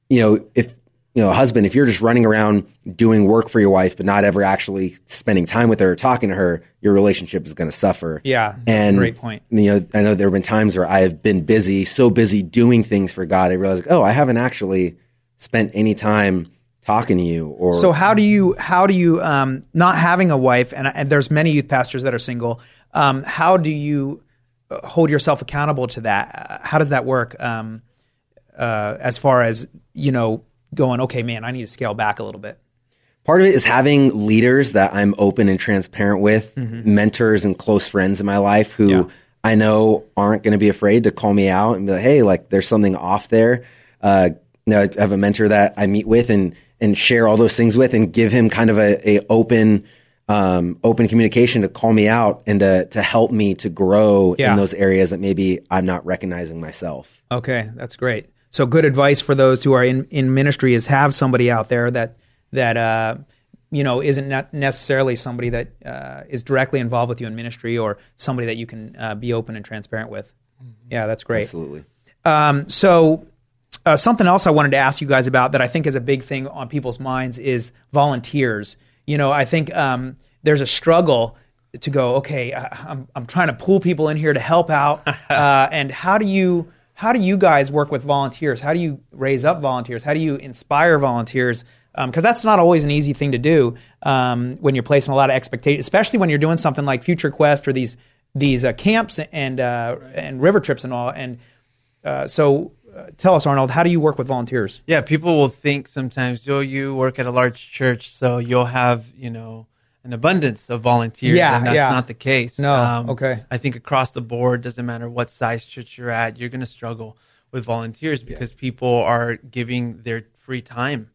you know if you know, a husband, if you're just running around doing work for your wife, but not ever actually spending time with her or talking to her, your relationship is going to suffer. Yeah, and great point. You know, I know there have been times where I have been busy, so busy doing things for God, I realized, oh, I haven't actually spent any time talking to you. Or So how do you how do you um, not having a wife and, and there's many youth pastors that are single. Um, how do you hold yourself accountable to that? How does that work? Um, uh, as far as you know, going okay, man, I need to scale back a little bit. Part of it is having leaders that I'm open and transparent with, Mm-hmm. mentors and close friends in my life who I know aren't going to be afraid to call me out and be like, "Hey, like there's something off there." Uh, you know, I have a mentor that I meet with and and share all those things with, and give him kind of a, a open um, open communication to call me out and to to help me to grow Yeah. in those areas that maybe I'm not recognizing myself. Okay, that's great. So good advice for those who are in, in ministry is have somebody out there that that uh, you know isn't not necessarily somebody that uh, is directly involved with you in ministry or somebody that you can uh, be open and transparent with. Yeah, that's great. Absolutely. Um, so uh, something else I wanted to ask you guys about that I think is a big thing on people's minds is volunteers. You know, I think um, there's a struggle to go. Okay, I, I'm I'm trying to pull people in here to help out, uh, and how do you how do you guys work with volunteers? How do you raise up volunteers? How do you inspire volunteers? Because that's not always an easy thing to do um, when you're placing a lot of expectations, especially when you're doing something like Future Quest or these these uh, camps and uh, and river trips and all. And uh, so, tell us, Arnold, how do you work with volunteers? Yeah, people will think sometimes, oh, you work at a large church, so you'll have, you know, an abundance of volunteers. Yeah, and that's yeah. not the case. Um, No, okay. I think across the board, doesn't matter what size church you're at, you're going to struggle with volunteers because people are giving their free time.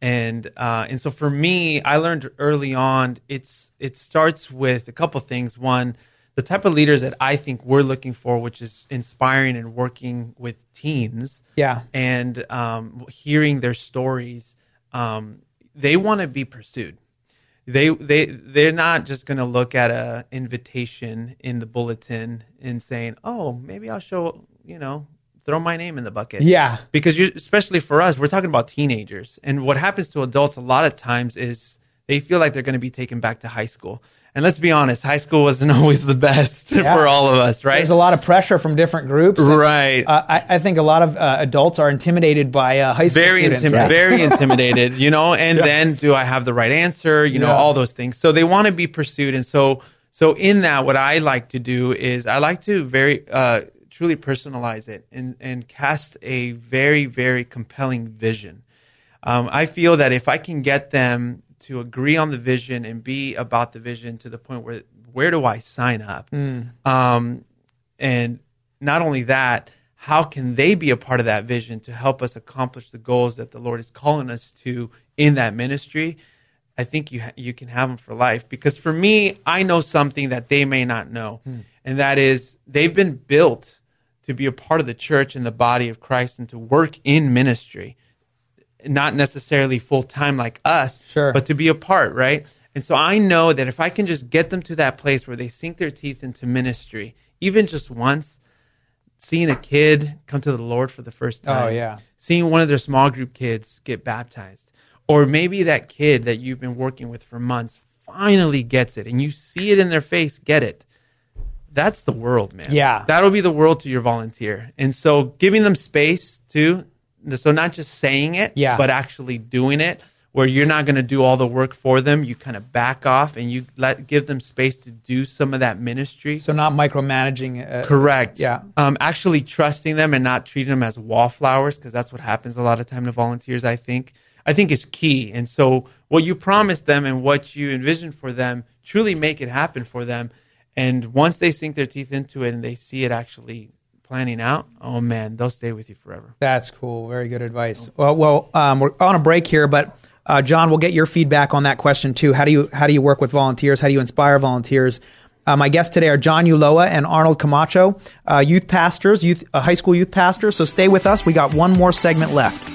And uh, and so for me, I learned early on it's it starts with a couple things. One, the type of leaders that I think we're looking for, which is inspiring and working with teens Yeah. and um, hearing their stories, um, they want to be pursued. They they they're not just going to look at a invitation in the bulletin and saying, "Oh, maybe I'll show you know." Throw my name in the bucket. Yeah. because you, especially for us, we're talking about teenagers, and what happens to adults a lot of times is they feel like they're going to be taken back to high school. And let's be honest, high school wasn't always the best Yeah. for all of us, right? There's a lot of pressure from different groups. and, Right. uh, I, I think a lot of uh, adults are intimidated by uh, high school very students. intim- right? very intimidated you know and Yeah. then do i have the right answer you know Yeah. all those things so they want to be pursued and so so in that what i like to do is i like to very uh truly personalize it and and cast a very very compelling vision um, i feel that if i can get them to agree on the vision and be about the vision to the point where where do i sign up Mm. um, and not only that, how can they be a part of that vision to help us accomplish the goals that the Lord is calling us to in that ministry? I think you ha- you can have them for life because for me, I know something that they may not know, Hmm. and that is they've been built to be a part of the church and the body of Christ and to work in ministry, not necessarily full time like us, Sure. but to be a part, right? And so I know that if I can just get them to that place where they sink their teeth into ministry, even just once, seeing a kid come to the Lord for the first time. Oh, time, yeah. seeing one of their small group kids get baptized, or maybe that kid that you've been working with for months finally gets it and you see it in their face get it. That's the world, man. Yeah. That'll be the world to your volunteer. And so giving them space too. So not just saying it, Yeah. but actually doing it where you're not going to do all the work for them. You kind of back off and you let give them space to do some of that ministry. So not micromanaging. Uh, Correct. Yeah. Um, actually trusting them and not treating them as wallflowers because that's what happens a lot of time to volunteers. I think. I think is key. And so what you promise them and what you envision for them, truly make it happen for them. And once they sink their teeth into it and they see it actually planning out, oh man, they'll stay with you forever. That's cool. Very good advice. Well, well, um, we're on a break here, but uh, John, we'll get your feedback on that question too. How do you how do you work with volunteers? How do you inspire volunteers? Uh, my guests today are John Ulloa and Arnold Camacho, uh, youth pastors, youth uh, high school youth pastors. So stay with us. We got one more segment left.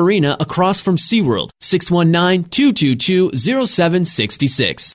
Marina across from SeaWorld. 619-222-0766.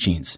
teachings.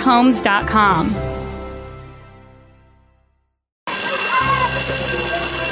conoverhomes.com.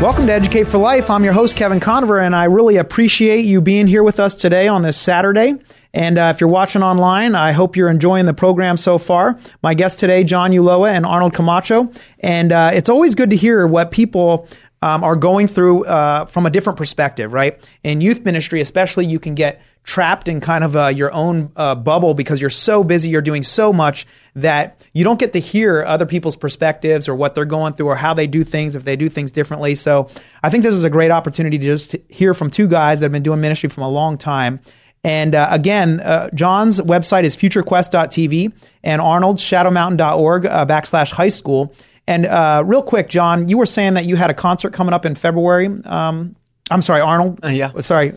Welcome to Educate for Life. I'm your host, Kevin Conover, and I really appreciate you being here with us today on this Saturday. And uh, if you're watching online, I hope you're enjoying the program so far. My guests today, John Ulloa and Arnold Camacho. And uh, it's always good to hear what people um, are going through uh, from a different perspective, right? In youth ministry, especially, you can get trapped in kind of uh, your own uh, bubble because you're so busy, you're doing so much that you don't get to hear other people's perspectives or what they're going through or how they do things if they do things differently. So I think this is a great opportunity to just hear from two guys that have been doing ministry for a long time. And uh, again, uh, John's website is futurequest.tv and Arnold's shadowmountain.org uh, backslash high school. And uh, real quick, John, you were saying that you had a concert coming up in February. Um, I'm sorry, Arnold. Uh, yeah. Sorry.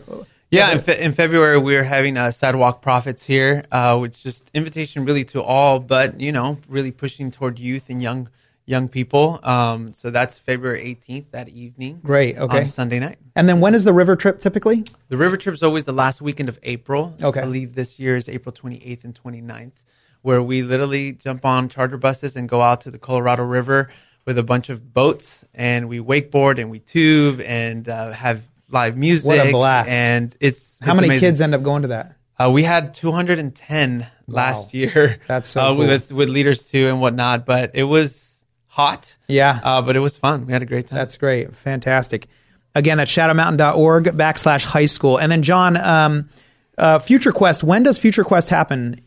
Yeah, in, fe- in February we're having uh, Sidewalk Prophets here, uh, which just invitation really to all, but you know, really pushing toward youth and young young people. Um, so that's February 18th that evening. Great. Okay. On Sunday night. And then when is the river trip typically? The river trip is always the last weekend of April. Okay. I believe this year is April 28th and 29th. Where we literally jump on charter buses and go out to the Colorado River with a bunch of boats, and we wakeboard and we tube and uh, have live music. What a blast. And it's How it's many amazing. kids end up going to that? Uh, we had 210 last year. That's so uh, cool. with with leaders too and whatnot. But it was hot. Yeah. Uh, but it was fun. We had a great time. That's great. Fantastic. Again, that's shadowmountain.org backslash high school. And then, John, um, uh, Future Quest, when does Future Quest happen?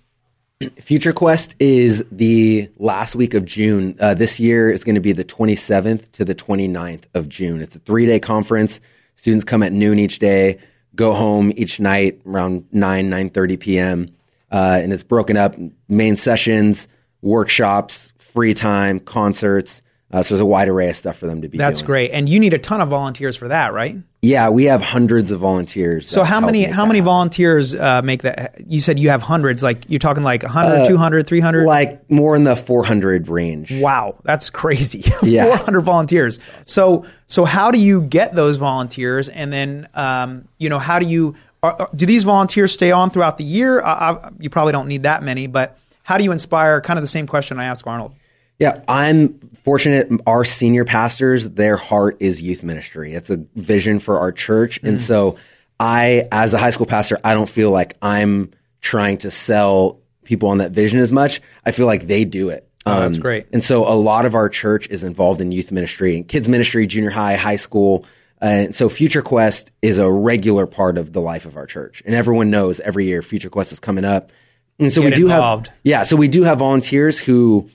Future Quest is the last week of June. Uh, this year is going to be the 27th to the 29th of June. It's a three day conference. Students come at noon each day, go home each night around 9, 9.30 p.m. Uh, and it's broken up main sessions, workshops, free time, concerts. Uh, so there's a wide array of stuff for them to be That's doing. great. And you need a ton of volunteers for that, right? Yeah, we have hundreds of volunteers. So how many how many volunteers uh, make that? You said you have hundreds. Like you're talking like 100, Uh, 200, 300? Like more in the 400 range. Wow, that's crazy. Yeah. 400 volunteers. So so how do you get those volunteers and then um, you know how do you are, do these volunteers stay on throughout the year? You probably don't need that many, but how do you inspire kind of the same question I asked Arnold? Yeah, I'm fortunate. Our senior pastors, their heart is youth ministry. It's a vision for our church. And Mm. so I, as a high school pastor, I don't feel like I'm trying to sell people on that vision as much. I feel like they do it. Oh, that's great. And so a lot of our church is involved in youth ministry and kids ministry, junior high, high school. And so Future Quest is a regular part of the life of our church. And everyone knows every year Future Quest is coming up. And so Get we do involved. have, yeah, so we do have volunteers who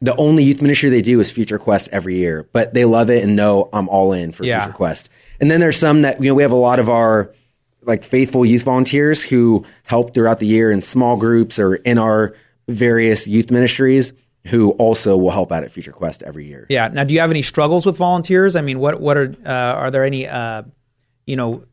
the only youth ministry they do is Future Quest every year, but they love it and know I'm all in for Yeah. Future Quest. And then there's some that, you know, we have a lot of our like faithful youth volunteers who help throughout the year in small groups or in our various youth ministries who also will help out at Future Quest every year. Yeah. Now, do you have any struggles with volunteers? I mean, what what are uh, are there any uh, you know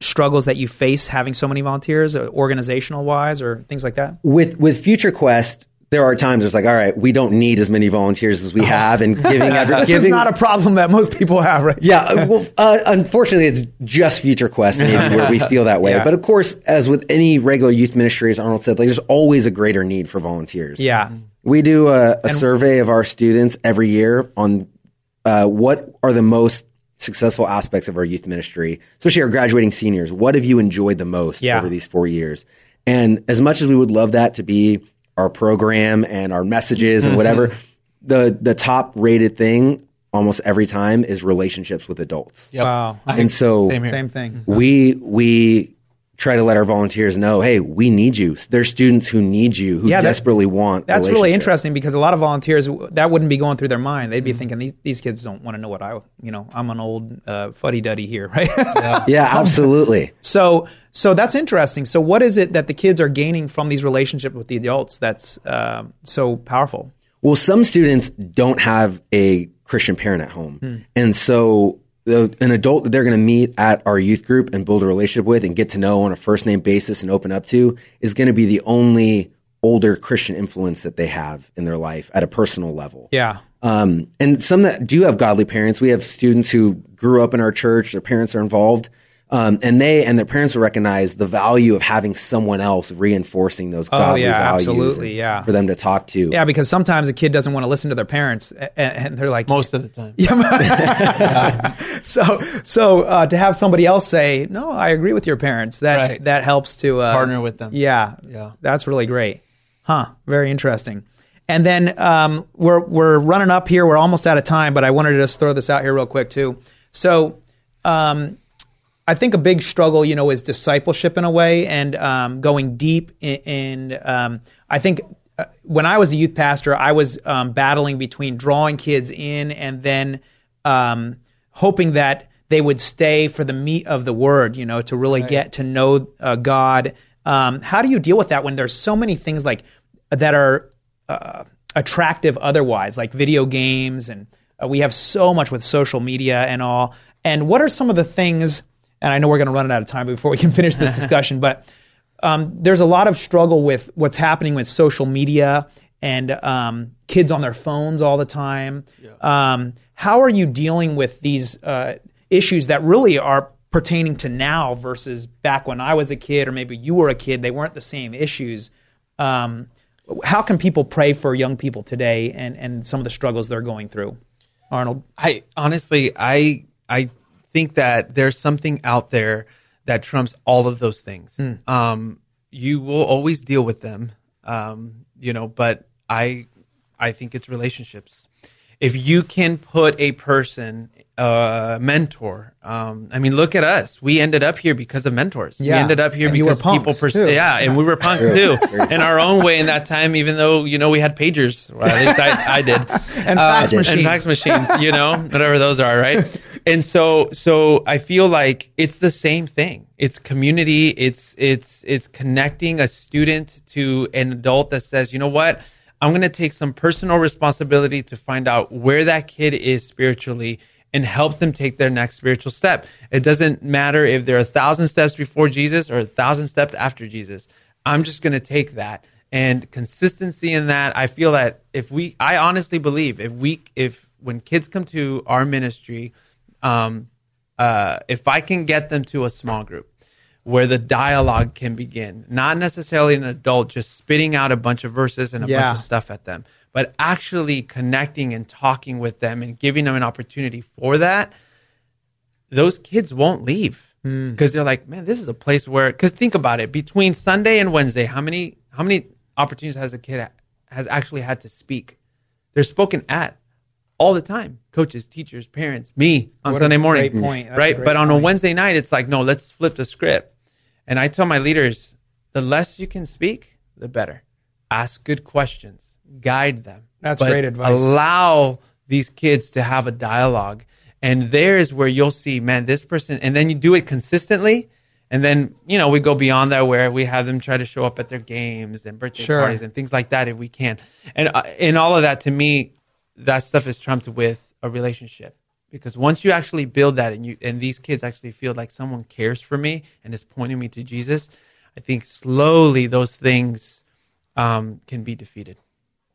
struggles that you face having so many volunteers, uh, organizational wise, or things like that? With with Future Quest, there are times it's like, all right, we don't need as many volunteers as we have, and giving every this giving is not a problem that most people have, right? Yeah, well, uh, unfortunately, it's just Future Quest maybe where we feel that way. Yeah. But of course, as with any regular youth ministry, as Arnold said, like there's always a greater need for volunteers. Yeah. we do a, a survey of our students every year on uh, what are the most successful aspects of our youth ministry, especially our graduating seniors. What have you enjoyed the most Yeah. over these four years? And as much as we would love that to be our program and our messages and Mhm. whatever, the the top rated thing almost every time is relationships with adults. Yep. Wow. And so Same here. Same thing. We we try to let our volunteers know, hey, we need you. There's students who need you, who Yeah, that- desperately want. That's really interesting because a lot of volunteers that wouldn't be going through their mind. They'd be Mm-hmm. thinking these these kids don't want to know what I you know I'm an old uh, fuddy duddy here, right? Yeah, absolutely. So so that's interesting. So what is it that the kids are gaining from these relationships with the adults that's uh, so powerful? Well, some students don't have a Christian parent at home. Hmm. And so the, an adult that they're going to meet at our youth group and build a relationship with and get to know on a first name basis and open up to is going to be the only older Christian influence that they have in their life at a personal level. Yeah. Um, and some that do have godly parents. We have students who grew up in our church, their parents are involved. Um, and they and their parents will recognize the value of having someone else reinforcing those Oh, godly yeah, values absolutely, yeah. for them to talk to. Yeah, because sometimes a kid doesn't want to listen to their parents, a- a- and, they're like most of the time. Yeah. so so uh, to have somebody else say, "No, I agree with your parents," that Right. that helps to uh, Partner with them. Yeah, Yeah. that's really great, huh? Very interesting. And then um, we're we're running up here. We're almost out of time, but I wanted to just throw this out here real quick too. So. Um, I think a big struggle, you know, is discipleship in a way and um, going deep. In, in um, I think uh, when I was a youth pastor, I was um, battling between drawing kids in and then um, hoping that they would stay for the meat of the word, you know, to really get to know uh, God. Um, how do you deal with that when there's so many things like that are uh, attractive otherwise, like video games, and uh, we have so much with social media and all. And what are some of the things? And I know we're going to run out of time before we can finish this discussion, but um, there's a lot of struggle with what's happening with social media and um, kids on their phones all the time. Um, how are you dealing with these uh, issues that really are pertaining to now versus back when I was a kid, or maybe you were a kid? They weren't the same issues. Um, how can people pray for young people today and, and some of the struggles they're going through? Arnold? I honestly, I I think that there's something out there that trumps all of those things. Mm. Um, you will always deal with them, um, you know, but I I think it's relationships. If you can put a person, a mentor, um, I mean, look at us. We ended up here because of mentors. We Yeah. ended up here And you were because people, punks, pers- too. yeah, and we were punks True. too, in our own way. In that time, even though you know we had pagers, well, at least I, I did, And fax Uh, machines. and fax machines, you know, whatever those are, right? And so, so I feel like it's the same thing. It's community. It's it's it's connecting a student to an adult that says, you know what, I'm going to take some personal responsibility to find out where that kid is spiritually and help them take their next spiritual step. It doesn't matter if they're a thousand steps before Jesus or a thousand steps after Jesus. I'm just going to take that and consistency in that. I feel that if we, I honestly believe if we, if when kids come to our ministry, um, uh, if I can get them to a small group where the dialogue can begin, not necessarily an adult just spitting out a bunch of verses and a Yeah. bunch of stuff at them, but actually connecting and talking with them and giving them an opportunity for that, those kids won't leave Hmm. because they're like, man, this is a place where. Because think about it, between Sunday and Wednesday, how many how many opportunities has a kid has actually had to speak? They're spoken at all the time. Coaches, teachers, parents, me on What Sunday morning, great point. That's a right? But on a. Wednesday night, it's like, no, let's flip the script. And I tell my leaders, the less you can speak, the better. Ask good questions, guide them. That's great advice. Allow these kids to have a dialogue. And there is where you'll see, man, this person, and then you do it consistently. And then, you know, we go beyond that where we have them try to show up at their games and birthday Sure. parties and things like that if we can. And uh, in all of that, to me, that stuff is trumped with a relationship. Because once you actually build that and you and these kids actually feel like someone cares for me and is pointing me to Jesus, I think slowly those things um, can be defeated.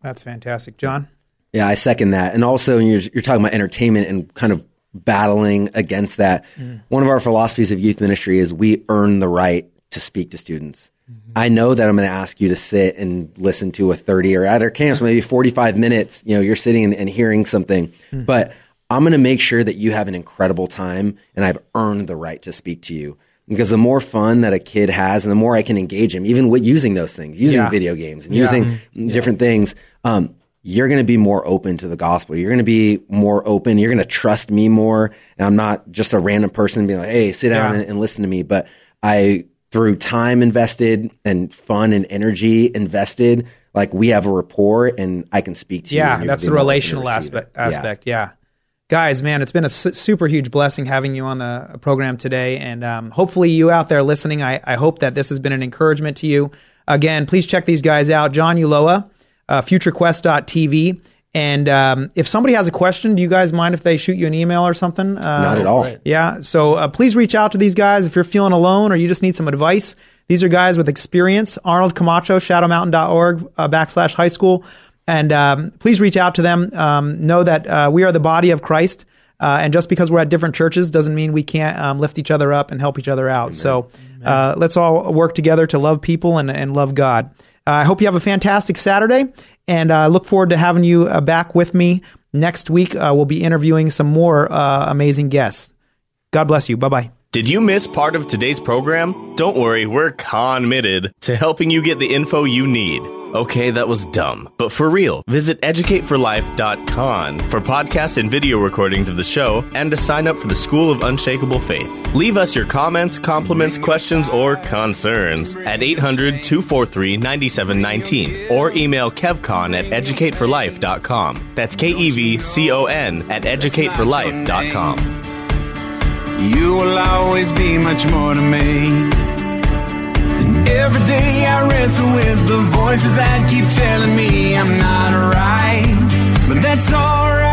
That's fantastic. John? Yeah, I second that. And also, you're, you're talking about entertainment and kind of battling against that. Mm. One of our philosophies of youth ministry is we earn the right to speak to students. I know that I'm going to ask you to sit and listen to a 30 or at our camps, maybe 45 minutes. You know, you're sitting and, and hearing something, but I'm going to make sure that you have an incredible time and I've earned the right to speak to you. Because the more fun that a kid has and the more I can engage him, even with using those things, using Yeah. video games and Yeah. using different things, um, you're going to be more open to the gospel. You're going to be more open. You're going to trust me more. And I'm not just a random person being like, hey, sit down Yeah. and, and listen to me. But I, through time invested and fun and energy invested, like we have a rapport and I can speak to you. Yeah, you're that's the be more open to relational aspect. it. Yeah. Yeah. Guys, man, it's been a su- super huge blessing having you on the program today, and um, hopefully you out there listening. I, I hope that this has been an encouragement to you. Again, please check these guys out. John Ulloa, uh, FutureQuest.tv. And um, if somebody has a question, do you guys mind if they shoot you an email or something? Uh, Not at all. Right. Yeah. So uh, please reach out to these guys if you're feeling alone or you just need some advice. These are guys with experience. Arnold Camacho, shadowmountain.org uh, backslash high school. And um, please reach out to them. Um, know that uh, we are the body of Christ. Uh, and just because we're at different churches doesn't mean we can't um, lift each other up and help each other out. So uh, let's all work together to love people and, and love God. Uh, I hope you have a fantastic Saturday, and I uh, look forward to having you uh, back with me next week. Uh, we'll be interviewing some more amazing guests. God bless you. Bye bye. Did you miss part of today's program? Don't worry, we're committed to helping you get the info you need. Okay, that was dumb. But for real, visit educateforlife.com for podcast and video recordings of the show and to sign up for the School of Unshakable Faith. Leave us your comments, compliments, questions, or concerns at 800 243 9719 or email kevcon at educateforlife.com. That's K E V C O N at educateforlife.com. You will always be much more to me. And every day I wrestle with the voices that keep telling me I'm not right. But that's alright,